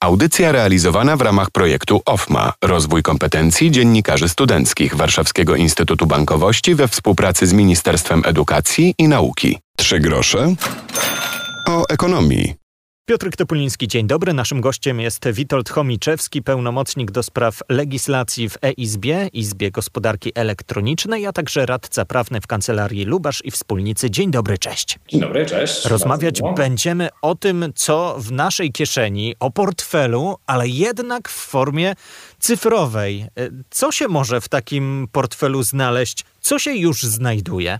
Audycja realizowana w ramach projektu OFMA Rozwój kompetencji dziennikarzy studenckich Warszawskiego Instytutu Bankowości we współpracy z Ministerstwem Edukacji i Nauki. Trzy grosze o ekonomii. Piotr Topuliński, dzień dobry. Naszym gościem jest Witold Chomiczewski, pełnomocnik do spraw legislacji w e-Izbie, Izbie Gospodarki Elektronicznej, a także radca prawny w Kancelarii Lubasz i Wspólnicy. Dzień dobry, cześć. Dzień dobry, cześć. Rozmawiać będziemy o tym, co w naszej kieszeni, o portfelu, ale jednak w formie cyfrowej. Co się może w takim portfelu znaleźć? Co się już znajduje?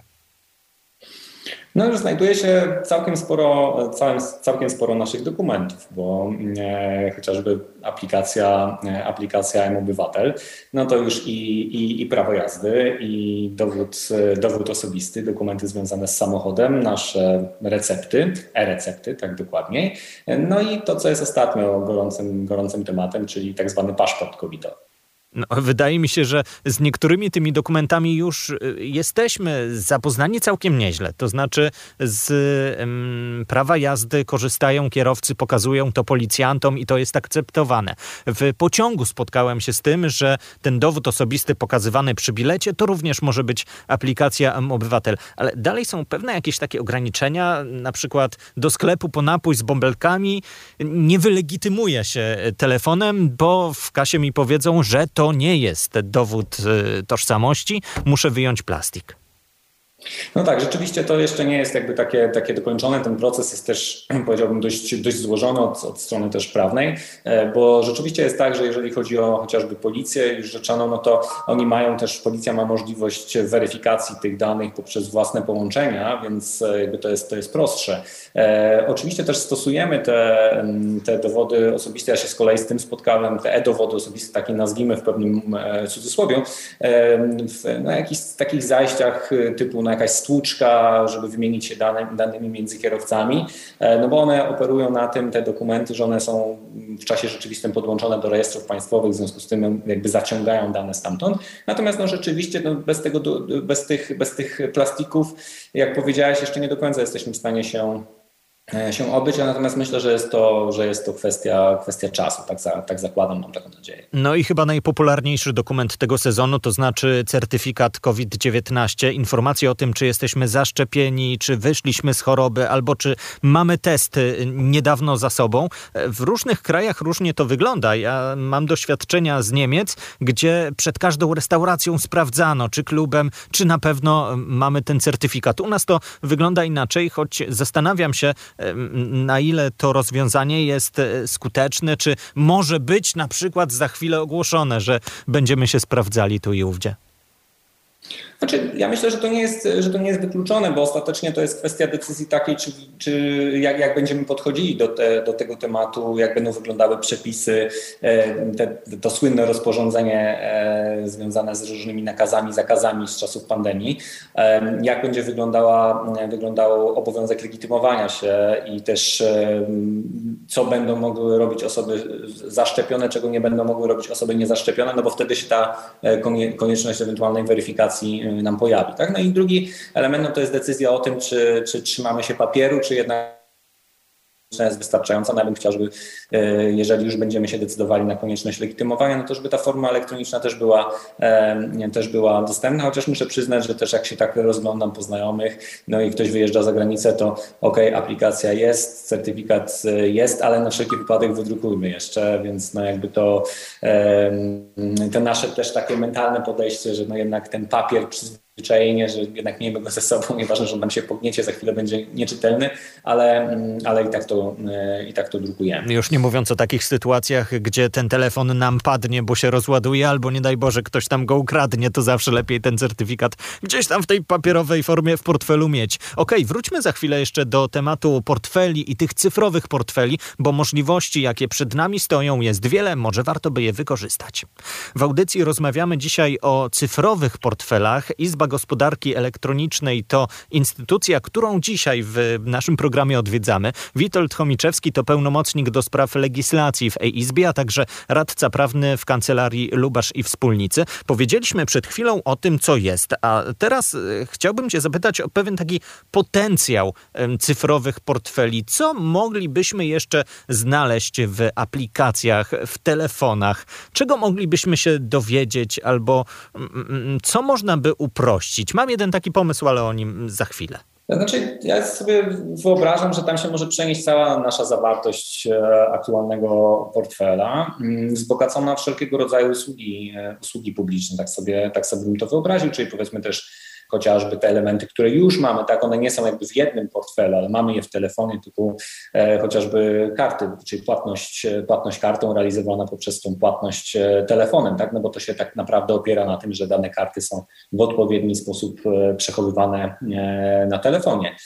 No już znajduje się całkiem sporo, całkiem, całkiem sporo naszych dokumentów, bo e, chociażby aplikacja, e, aplikacja M-Obywatel, no to już i, i, i prawo jazdy, i dowód, dowód osobisty, dokumenty związane z samochodem, nasze recepty, e-recepty, tak dokładniej. No i to, co jest ostatnio gorącym, gorącym tematem, czyli tak zwany paszport covidowy. No, wydaje mi się, że z niektórymi tymi dokumentami już y, jesteśmy zapoznani całkiem nieźle. To znaczy, z prawa jazdy korzystają kierowcy, pokazują to policjantom i to jest akceptowane. W pociągu spotkałem się z tym, że ten dowód osobisty pokazywany przy bilecie to również może być aplikacja M-Obywatel. Ale dalej są pewne jakieś takie ograniczenia, na przykład do sklepu po napój z bąbelkami nie wylegitymuje się telefonem, bo w kasie mi powiedzą, że to nie jest dowód y, tożsamości, muszę wyjąć plastik. No tak, rzeczywiście to jeszcze nie jest jakby takie, takie dokończone. Ten proces jest też, powiedziałbym, dość, dość złożony od, od strony też prawnej, e, bo rzeczywiście jest tak, że jeżeli chodzi o chociażby policję już rzeczono, no to oni mają też, policja ma możliwość weryfikacji tych danych poprzez własne połączenia, więc e, jakby to jest, to jest prostsze. E, oczywiście też stosujemy te, te dowody osobiste. Ja się z kolei z tym spotkałem, te e-dowody osobiste, takie nazwijmy w pewnym e, cudzysłowie, e, w, na jakichś takich zajściach typu na jakaś stłuczka, żeby wymienić się dane, danymi między kierowcami, e, no bo one operują na tym, te dokumenty, że one są w czasie rzeczywistym podłączone do rejestrów państwowych, w związku z tym jakby zaciągają dane stamtąd. Natomiast no rzeczywiście no bez, tego, bez, tych, bez tych plastików, jak powiedziałeś, jeszcze nie do końca jesteśmy w stanie się się obyć, natomiast myślę, że jest to, że jest to kwestia, kwestia czasu, tak, za, tak zakładam, mam taką nadzieję. No i chyba najpopularniejszy dokument tego sezonu, to znaczy certyfikat COVID-19, informacje o tym, czy jesteśmy zaszczepieni, czy wyszliśmy z choroby, albo czy mamy testy niedawno za sobą. E, w różnych krajach różnie to wygląda. Ja mam doświadczenia z Niemiec, gdzie przed każdą restauracją sprawdzano, czy klubem, czy na pewno mamy ten certyfikat. U nas to wygląda inaczej, choć zastanawiam się, na ile to rozwiązanie jest e, skuteczne, czy może być na przykład za chwilę ogłoszone, że będziemy się sprawdzali tu i ówdzie? Znaczy, ja myślę, że to nie jest, że to nie jest wykluczone, bo ostatecznie to jest kwestia decyzji takiej, czy, czy jak, jak będziemy podchodzili do, te, do tego tematu, jak będą wyglądały przepisy, e, te, to słynne rozporządzenie e, związane z różnymi nakazami, zakazami z czasów pandemii, e, jak będzie wyglądała, wyglądał obowiązek legitymowania się i też co będą mogły robić osoby zaszczepione, czego nie będą mogły robić osoby niezaszczepione, no bo wtedy się ta konieczność ewentualnej weryfikacji nam pojawi. Tak? No i drugi element no to jest decyzja o tym, czy, czy trzymamy się papieru, czy jednak jest wystarczająca. No ja bym chciał, żeby e, jeżeli już będziemy się decydowali na konieczność legitymowania, no to żeby ta forma elektroniczna też była, e, też była dostępna, chociaż muszę przyznać, że też jak się tak rozglądam po znajomych, no i ktoś wyjeżdża za granicę, to ok, aplikacja jest, certyfikat e, jest, ale na wszelki wypadek wydrukujmy jeszcze, więc no jakby to te nasze też takie mentalne podejście, że no jednak ten papier przyzwyczajony zwyczajenie, że jednak miejmy go ze sobą, nieważne, że on nam się pogniecie, za chwilę będzie nieczytelny, ale, mm, ale i, tak to, e, i tak to drukujemy. Już nie mówiąc o takich sytuacjach, gdzie ten telefon nam padnie, bo się rozładuje, albo nie daj Boże, ktoś tam go ukradnie, to zawsze lepiej ten certyfikat gdzieś tam w tej papierowej formie w portfelu mieć. Okej, okay, wróćmy za chwilę jeszcze do tematu portfeli i tych cyfrowych portfeli, bo możliwości, jakie przed nami stoją, jest wiele, może warto by je wykorzystać. W audycji rozmawiamy dzisiaj o cyfrowych portfelach. Izba Gospodarki Elektronicznej to instytucja, którą dzisiaj w naszym programie odwiedzamy. Witold Chomiczewski to pełnomocnik do spraw legislacji w EIZBie, a także radca prawny w kancelarii Lubasz i Wspólnicy. Powiedzieliśmy przed chwilą o tym, co jest, a teraz e, chciałbym Cię zapytać o pewien taki potencjał cyfrowych portfeli. Co moglibyśmy jeszcze znaleźć w aplikacjach, w telefonach? Czego moglibyśmy się dowiedzieć albo mm, mm, co można by uprościć? Mam jeden taki pomysł, ale o nim za chwilę. Znaczy, ja sobie wyobrażam, że tam się może przenieść cała nasza zawartość e, aktualnego portfela, mm, wzbogacona wszelkiego rodzaju usługi, e, usługi publiczne, tak sobie, tak sobie bym to wyobraził, czyli powiedzmy też chociażby te elementy, które już mamy, tak, one nie są jakby w jednym portfelu, ale mamy je w telefonie, typu e, chociażby karty, czyli płatność, płatność kartą realizowana poprzez tą płatność e, telefonem, tak, no bo to się tak naprawdę opiera na tym, że dane karty są w odpowiedni sposób e, przechowywane e, na telefonie.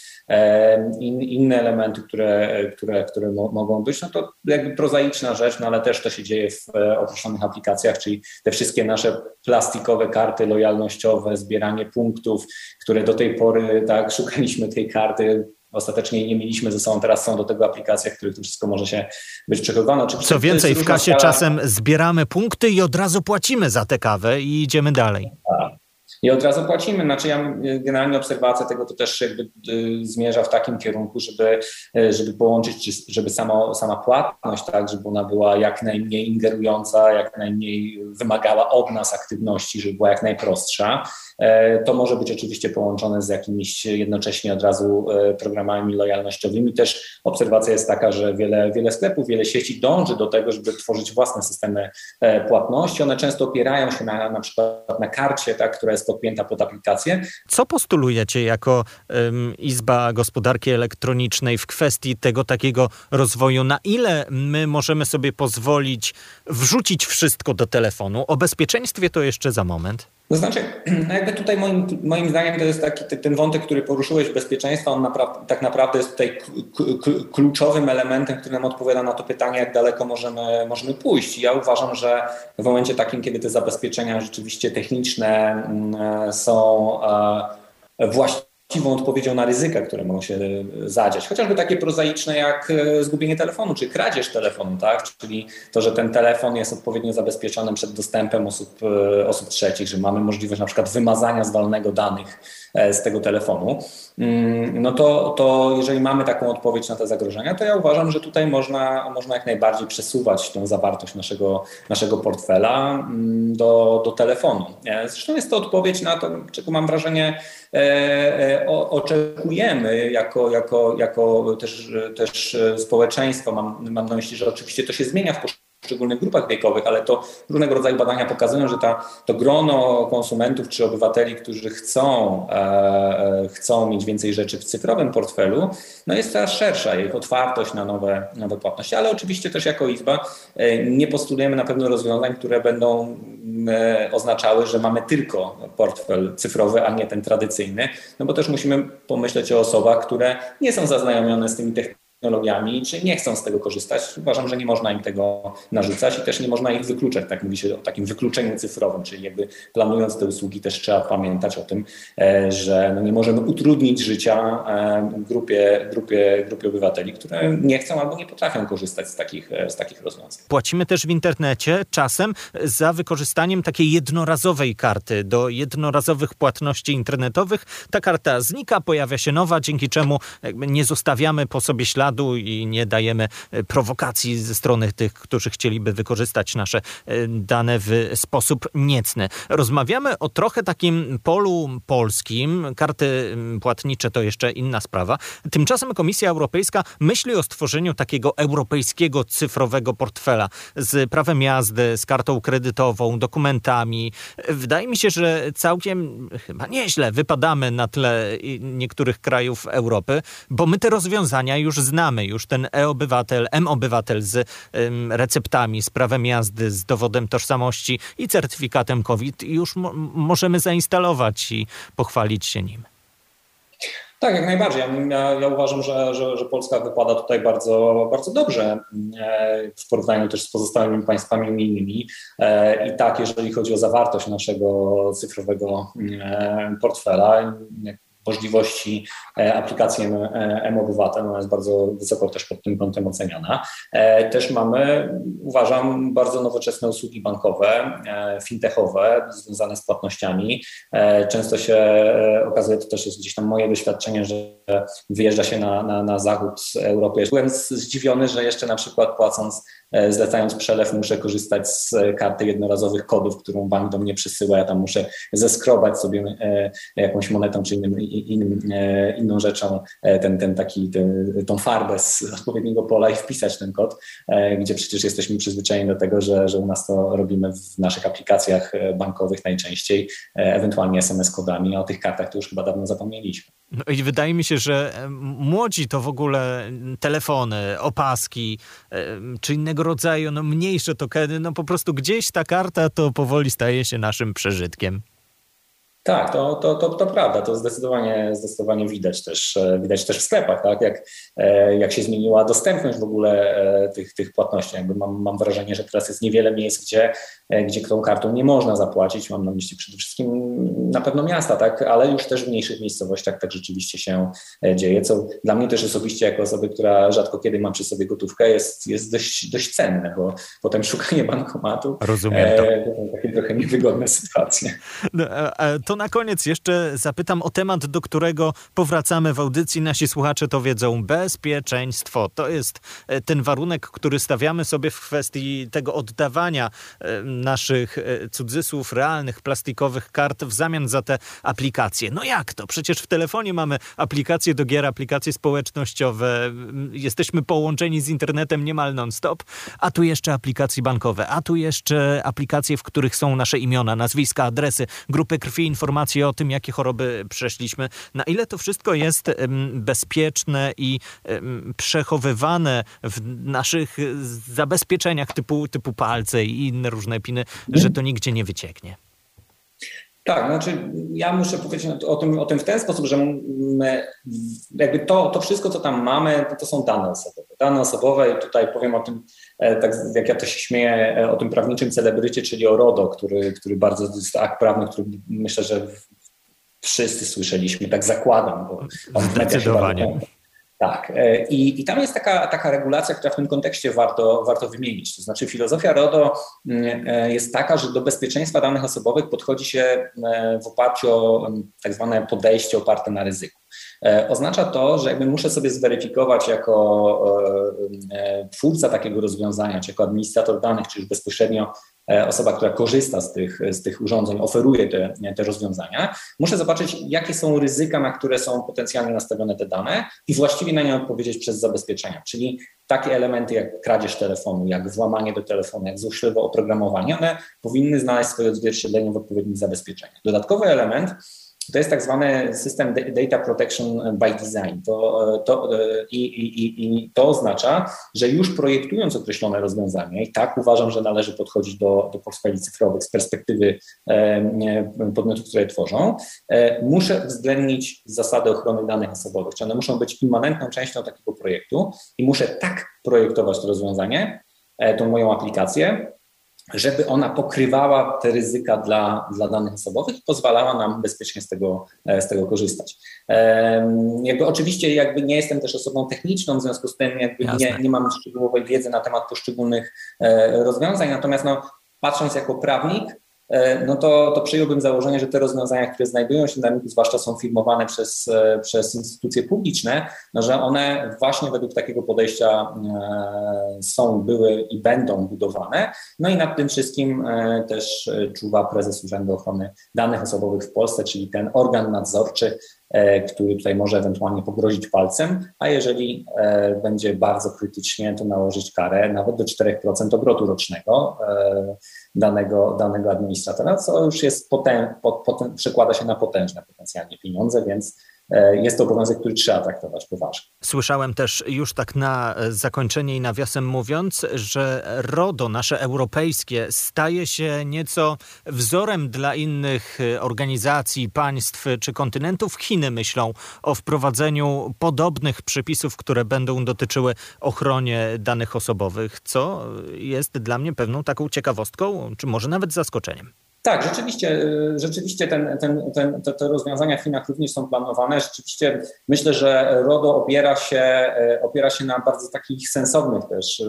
In, inne elementy, które, które, które mogą być, no to jakby prozaiczna rzecz, no ale też to się dzieje w określonych aplikacjach, czyli te wszystkie nasze plastikowe karty lojalnościowe, zbieranie punktów, które do tej pory tak szukaliśmy tej karty, ostatecznie nie mieliśmy ze sobą, teraz są do tego aplikacje, w których to wszystko może się być przechowywane. Oczywiście Co więcej, w kasie skala... czasem zbieramy punkty i od razu płacimy za tę kawę i idziemy dalej. Tak i od razu płacimy. Znaczy ja generalnie obserwacja tego to też jakby y, zmierza w takim kierunku, żeby, y, żeby połączyć, żeby samo, sama płatność, tak, żeby ona była jak najmniej ingerująca, jak najmniej wymagała od nas aktywności, żeby była jak najprostsza. E, to może być oczywiście połączone z jakimiś jednocześnie od razu e, programami lojalnościowymi. Też obserwacja jest taka, że wiele, wiele sklepów, wiele sieci dąży do tego, żeby tworzyć własne systemy e, płatności. One często opierają się na, na przykład na karcie, tak, która jest podpięta pod aplikację. Co postulujecie jako um, Izba Gospodarki Elektronicznej w kwestii tego takiego rozwoju? Na ile my możemy sobie pozwolić wrzucić wszystko do telefonu? O bezpieczeństwie to jeszcze za moment. To znaczy, no jakby tutaj moim, moim zdaniem to jest taki ten wątek, który poruszyłeś, bezpieczeństwa, on tak naprawdę jest tutaj kluczowym elementem, który nam odpowiada na to pytanie, jak daleko możemy, możemy pójść. Ja uważam, że w momencie takim, kiedy te zabezpieczenia rzeczywiście techniczne mm, są e, właściwe, właściwą odpowiedzią na ryzyka, które mogą się zadziać. Chociażby takie prozaiczne jak e, zgubienie telefonu, czy kradzież telefonu, tak? czyli to, że ten telefon jest odpowiednio zabezpieczony przed dostępem osób, e, osób trzecich, że mamy możliwość na przykład wymazania zdalnego danych e, z tego telefonu, mm, no to, to jeżeli mamy taką odpowiedź na te zagrożenia, to ja uważam, że tutaj można, można jak najbardziej przesuwać tą zawartość naszego, naszego portfela mm, do, do telefonu. Zresztą jest to odpowiedź na to, czego mam wrażenie, E, e, oczekujemy jako, jako, jako też, też społeczeństwo. Mam, mam na myśli, że oczywiście to się zmienia w poszczególnych grupach wiekowych, ale to różnego rodzaju badania pokazują, że ta, to grono konsumentów czy obywateli, którzy chcą, e, e, chcą mieć więcej rzeczy w cyfrowym portfelu, no jest coraz szersza ich otwartość na nowe, nowe płatności, ale oczywiście też jako Izba e, nie postulujemy na pewno rozwiązań, które będą e, oznaczały, że mamy tylko portfel cyfrowy, a nie ten tradycyjny, no bo też musimy pomyśleć o osobach, które nie są zaznajomione z tymi technologiami, technologiami, czy nie chcą z tego korzystać. Uważam, że nie można im tego narzucać i też nie można ich wykluczać. Tak mówi się o takim wykluczeniu cyfrowym, czyli jakby planując te usługi też trzeba pamiętać o tym, e, że no nie możemy utrudnić życia e, grupie, grupie, grupie obywateli, które nie chcą albo nie potrafią korzystać z takich, e, z takich rozwiązań. Płacimy też w internecie czasem za wykorzystaniem takiej jednorazowej karty do jednorazowych płatności internetowych. Ta karta znika, pojawia się nowa, dzięki czemu nie zostawiamy po sobie śladu i nie dajemy e, prowokacji ze strony tych, którzy chcieliby wykorzystać nasze e, dane w sposób niecny. Rozmawiamy o trochę takim polu polskim. Karty płatnicze to jeszcze inna sprawa. Tymczasem Komisja Europejska myśli o stworzeniu takiego europejskiego cyfrowego portfela z prawem jazdy, z kartą kredytową, dokumentami. Wydaje mi się, że całkiem chyba nieźle wypadamy na tle niektórych krajów Europy, bo my te rozwiązania już znamy znamy już ten e-obywatel, m-obywatel z receptami, z prawem jazdy, z dowodem tożsamości i certyfikatem COVID już mo możemy zainstalować i pochwalić się nim. Tak, jak najbardziej. Ja, ja uważam, że, że, że, Polska wypada tutaj bardzo, bardzo dobrze e, w porównaniu też z pozostałymi państwami unijnymi. E, I tak, jeżeli chodzi o zawartość naszego cyfrowego e, portfela, możliwości e, aplikacji M-Obywatel. Ona jest bardzo wysoko też pod tym kątem oceniana. E, też mamy, uważam, bardzo nowoczesne usługi bankowe, e, fintechowe, związane z płatnościami. Często się okazuje, to też jest gdzieś tam moje doświadczenie, że wyjeżdża się na, na, na zachód Europy. Byłem zdziwiony, że jeszcze na przykład płacąc E, zlecając przelew, muszę korzystać z karty jednorazowych kodów, którą bank do mnie przysyła. Ja tam muszę zeskrobać sobie e, jakąś monetą czy innym, innym, e, inną rzeczą ten, ten taki, ten, tą farbę z odpowiedniego pola i wpisać ten kod, gdzie przecież jesteśmy przyzwyczajeni do tego, że, że u nas to robimy w naszych aplikacjach bankowych najczęściej, ewentualnie SMS-kodami, a o tych kartach to już chyba dawno zapomnieliśmy. No i wydaje mi się, że młodzi to w ogóle telefony, opaski czy innego rodzaju no, mniejsze tokeny, no po prostu gdzieś ta karta to powoli staje się naszym przeżytkiem. Tak, to, to, to, to prawda, to zdecydowanie, zdecydowanie widać też, e, widać też w sklepach, tak? jak, e, jak się zmieniła dostępność w ogóle e, tych, tych płatności. Jakby mam, mam wrażenie, że teraz jest niewiele miejsc, gdzie, gdzie tą kartą nie można zapłacić. Mam na myśli przede wszystkim na pewno miasta, tak? ale już też w mniejszych miejscowościach tak rzeczywiście się dzieje, co dla mnie też osobiście jako osoby, która rzadko kiedy ma przy sobie gotówkę, jest, jest dość, dość cenne, bo potem szukanie bankomatu Rozumiem to. to takie trochę niewygodne sytuacje. No, to to na koniec jeszcze zapytam o temat, do którego powracamy w audycji. Nasi słuchacze to wiedzą. Bezpieczeństwo. To jest e, ten warunek, który stawiamy sobie w kwestii tego oddawania e, naszych e, cudzysłów realnych, plastikowych kart w zamian za te aplikacje. No jak to? Przecież w telefonie mamy aplikacje do gier, aplikacje społecznościowe. Jesteśmy połączeni z internetem niemal non-stop, a tu jeszcze aplikacje bankowe, a tu jeszcze aplikacje, w których są nasze imiona, nazwiska, adresy, grupy krwi, informacje o tym, jakie choroby przeszliśmy, na ile to wszystko jest bezpieczne i przechowywane w naszych zabezpieczeniach typu, typu palce i inne różne piny, że to nigdzie nie wycieknie. Tak, znaczy ja muszę powiedzieć o tym, o tym w ten sposób, że jakby to, to wszystko, co tam mamy, to, to są dane osobowe. Dane osobowe i tutaj powiem o tym, e, tak jak ja to się śmieję, e, o tym prawniczym celebrycie, czyli o RODO, który, który bardzo jest akt prawny, który myślę, że wszyscy słyszeliśmy, tak zakładam, bo on Zdecydowanie. Tak. E, I, I tam jest taka, taka regulacja, która w tym kontekście warto, warto wymienić. To znaczy, filozofia RODO mm, e, jest taka, że do bezpieczeństwa danych osobowych podchodzi się e, w oparciu o mm, tak zwane podejście oparte na ryzyku. Oznacza to, że jakby muszę sobie zweryfikować jako twórca takiego rozwiązania, czy jako administrator danych, czy już bezpośrednio osoba, która korzysta z tych, z tych urządzeń, oferuje te, te rozwiązania, muszę zobaczyć, jakie są ryzyka, na które są potencjalnie nastawione te dane i właściwie na nie odpowiedzieć przez zabezpieczenia. Czyli takie elementy jak kradzież telefonu, jak włamanie do telefonu, jak złośliwe oprogramowanie, one powinny znaleźć swoje odzwierciedlenie w odpowiednich zabezpieczeniach. Dodatkowy element to jest tak zwany system data protection by design. To, to, i, i, I to oznacza, że już projektując określone rozwiązania, i tak uważam, że należy podchodzić do, do portfeli cyfrowych z perspektywy podmiotów, które tworzą, e, muszę uwzględnić zasady ochrony danych osobowych, czy one muszą być immanentną częścią takiego projektu i muszę tak projektować to rozwiązanie, e, tą moją aplikację, żeby ona pokrywała te ryzyka dla, dla danych osobowych i pozwalała nam bezpiecznie z tego, e, z tego korzystać. Jakby oczywiście jakby nie jestem też osobą techniczną, w związku z tym jakby nie, nie mam szczegółowej wiedzy na temat poszczególnych e, rozwiązań, natomiast no, patrząc jako prawnik, no to, to przyjąłbym założenie, że te rozwiązania, które znajdują się na rynku, zwłaszcza są firmowane przez, e, przez instytucje publiczne, no że one właśnie według takiego podejścia e, są, były i będą budowane. No i nad tym wszystkim też czuwa prezes Urzędu Ochrony Danych Osobowych w Polsce, czyli ten organ nadzorczy, który tutaj może ewentualnie pogrozić palcem, a jeżeli będzie bardzo krytycznie, to nałożyć karę nawet do 4% obrotu rocznego danego, danego administratora, co już jest potem, pot, potem przekłada się na potężne potencjalnie pieniądze, więc jest to obowiązek, który trzeba traktować poważnie. Słyszałem też już tak na zakończenie i nawiasem mówiąc, że RODO, nasze europejskie, staje się nieco wzorem dla innych organizacji, państw czy kontynentów. Chiny myślą o wprowadzeniu podobnych przepisów, które będą dotyczyły ochronie danych osobowych, co jest dla mnie pewną taką ciekawostką, czy może nawet zaskoczeniem. Tak, rzeczywiście, rzeczywiście ten, ten, ten, te, te rozwiązania w Chinach również są planowane. Rzeczywiście myślę, że RODO opiera się, opiera się na bardzo takich sensownych też,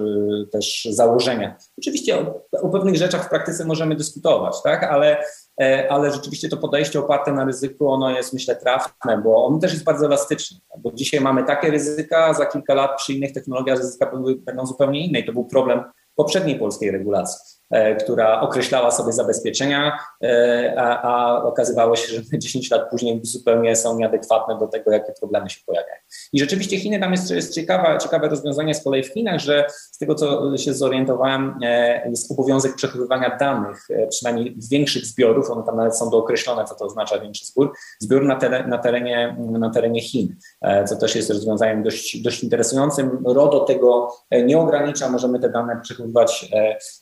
też założeniach. Oczywiście o, o pewnych rzeczach w praktyce możemy dyskutować, tak? ale, ale rzeczywiście to podejście oparte na ryzyku, ono jest myślę trafne, bo on też jest bardzo elastyczny. Bo dzisiaj mamy takie ryzyka, za kilka lat przy innych technologiach ryzyka będą zupełnie inne i to był problem poprzedniej polskiej regulacji. E, która określała sobie zabezpieczenia, e, a, a okazywało się, że 10 lat później zupełnie są nieadekwatne do tego, jakie problemy się pojawiają. I rzeczywiście Chiny, tam jest, jest ciekawe, ciekawe rozwiązanie z kolei w Chinach, że z tego, co się zorientowałem, e, jest obowiązek przechowywania danych, przynajmniej większych zbiorów, one tam nawet są dookreślone, co to oznacza większy zbiór, zbiór na, teren, na, terenie, na terenie Chin, co też jest rozwiązaniem dość, dość interesującym. RODO tego nie ogranicza, możemy te dane przechowywać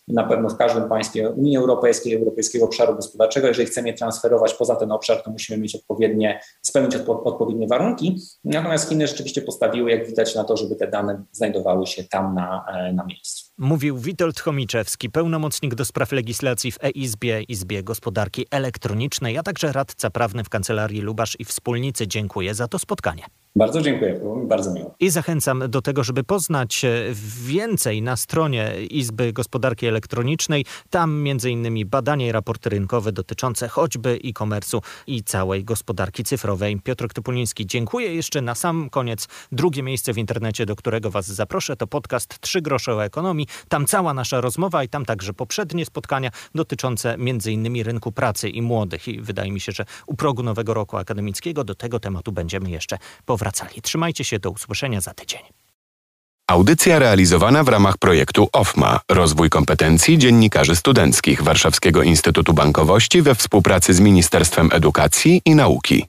na pewno w każdym państwie Unii Europejskiej, Europejskiego Obszaru Gospodarczego. Jeżeli chcemy je transferować poza ten obszar, to musimy mieć odpowiednie, spełnić odpo, odpowiednie warunki. Natomiast Chiny rzeczywiście postawiły, jak widać, na to, żeby te dane znajdowały się tam na, e, na miejscu. Mówił Witold Chomiczewski, pełnomocnik do spraw legislacji w e-Izbie, Izbie Gospodarki Elektronicznej, a także radca prawny w Kancelarii Lubasz i Wspólnicy. Dziękuję za to spotkanie. Bardzo dziękuję, było mi bardzo miło. I zachęcam do tego, żeby poznać więcej na stronie Izby Gospodarki Elektronicznej. Tam innymi badania i raporty rynkowe dotyczące choćby e-commerce'u i całej gospodarki cyfrowej. Piotr Topuliński, dziękuję. Jeszcze na sam koniec drugie miejsce w internecie, do którego Was zaproszę, to podcast Trzy grosze o ekonomii. Tam cała nasza rozmowa i tam także poprzednie spotkania dotyczące między innymi rynku pracy i młodych. I wydaje mi się, że u progu nowego roku akademickiego do tego tematu będziemy jeszcze powracali. Trzymajcie się, do usłyszenia za tydzień. Audycja realizowana w ramach projektu OFMA Rozwój kompetencji dziennikarzy studenckich Warszawskiego Instytutu Bankowości we współpracy z Ministerstwem Edukacji i Nauki.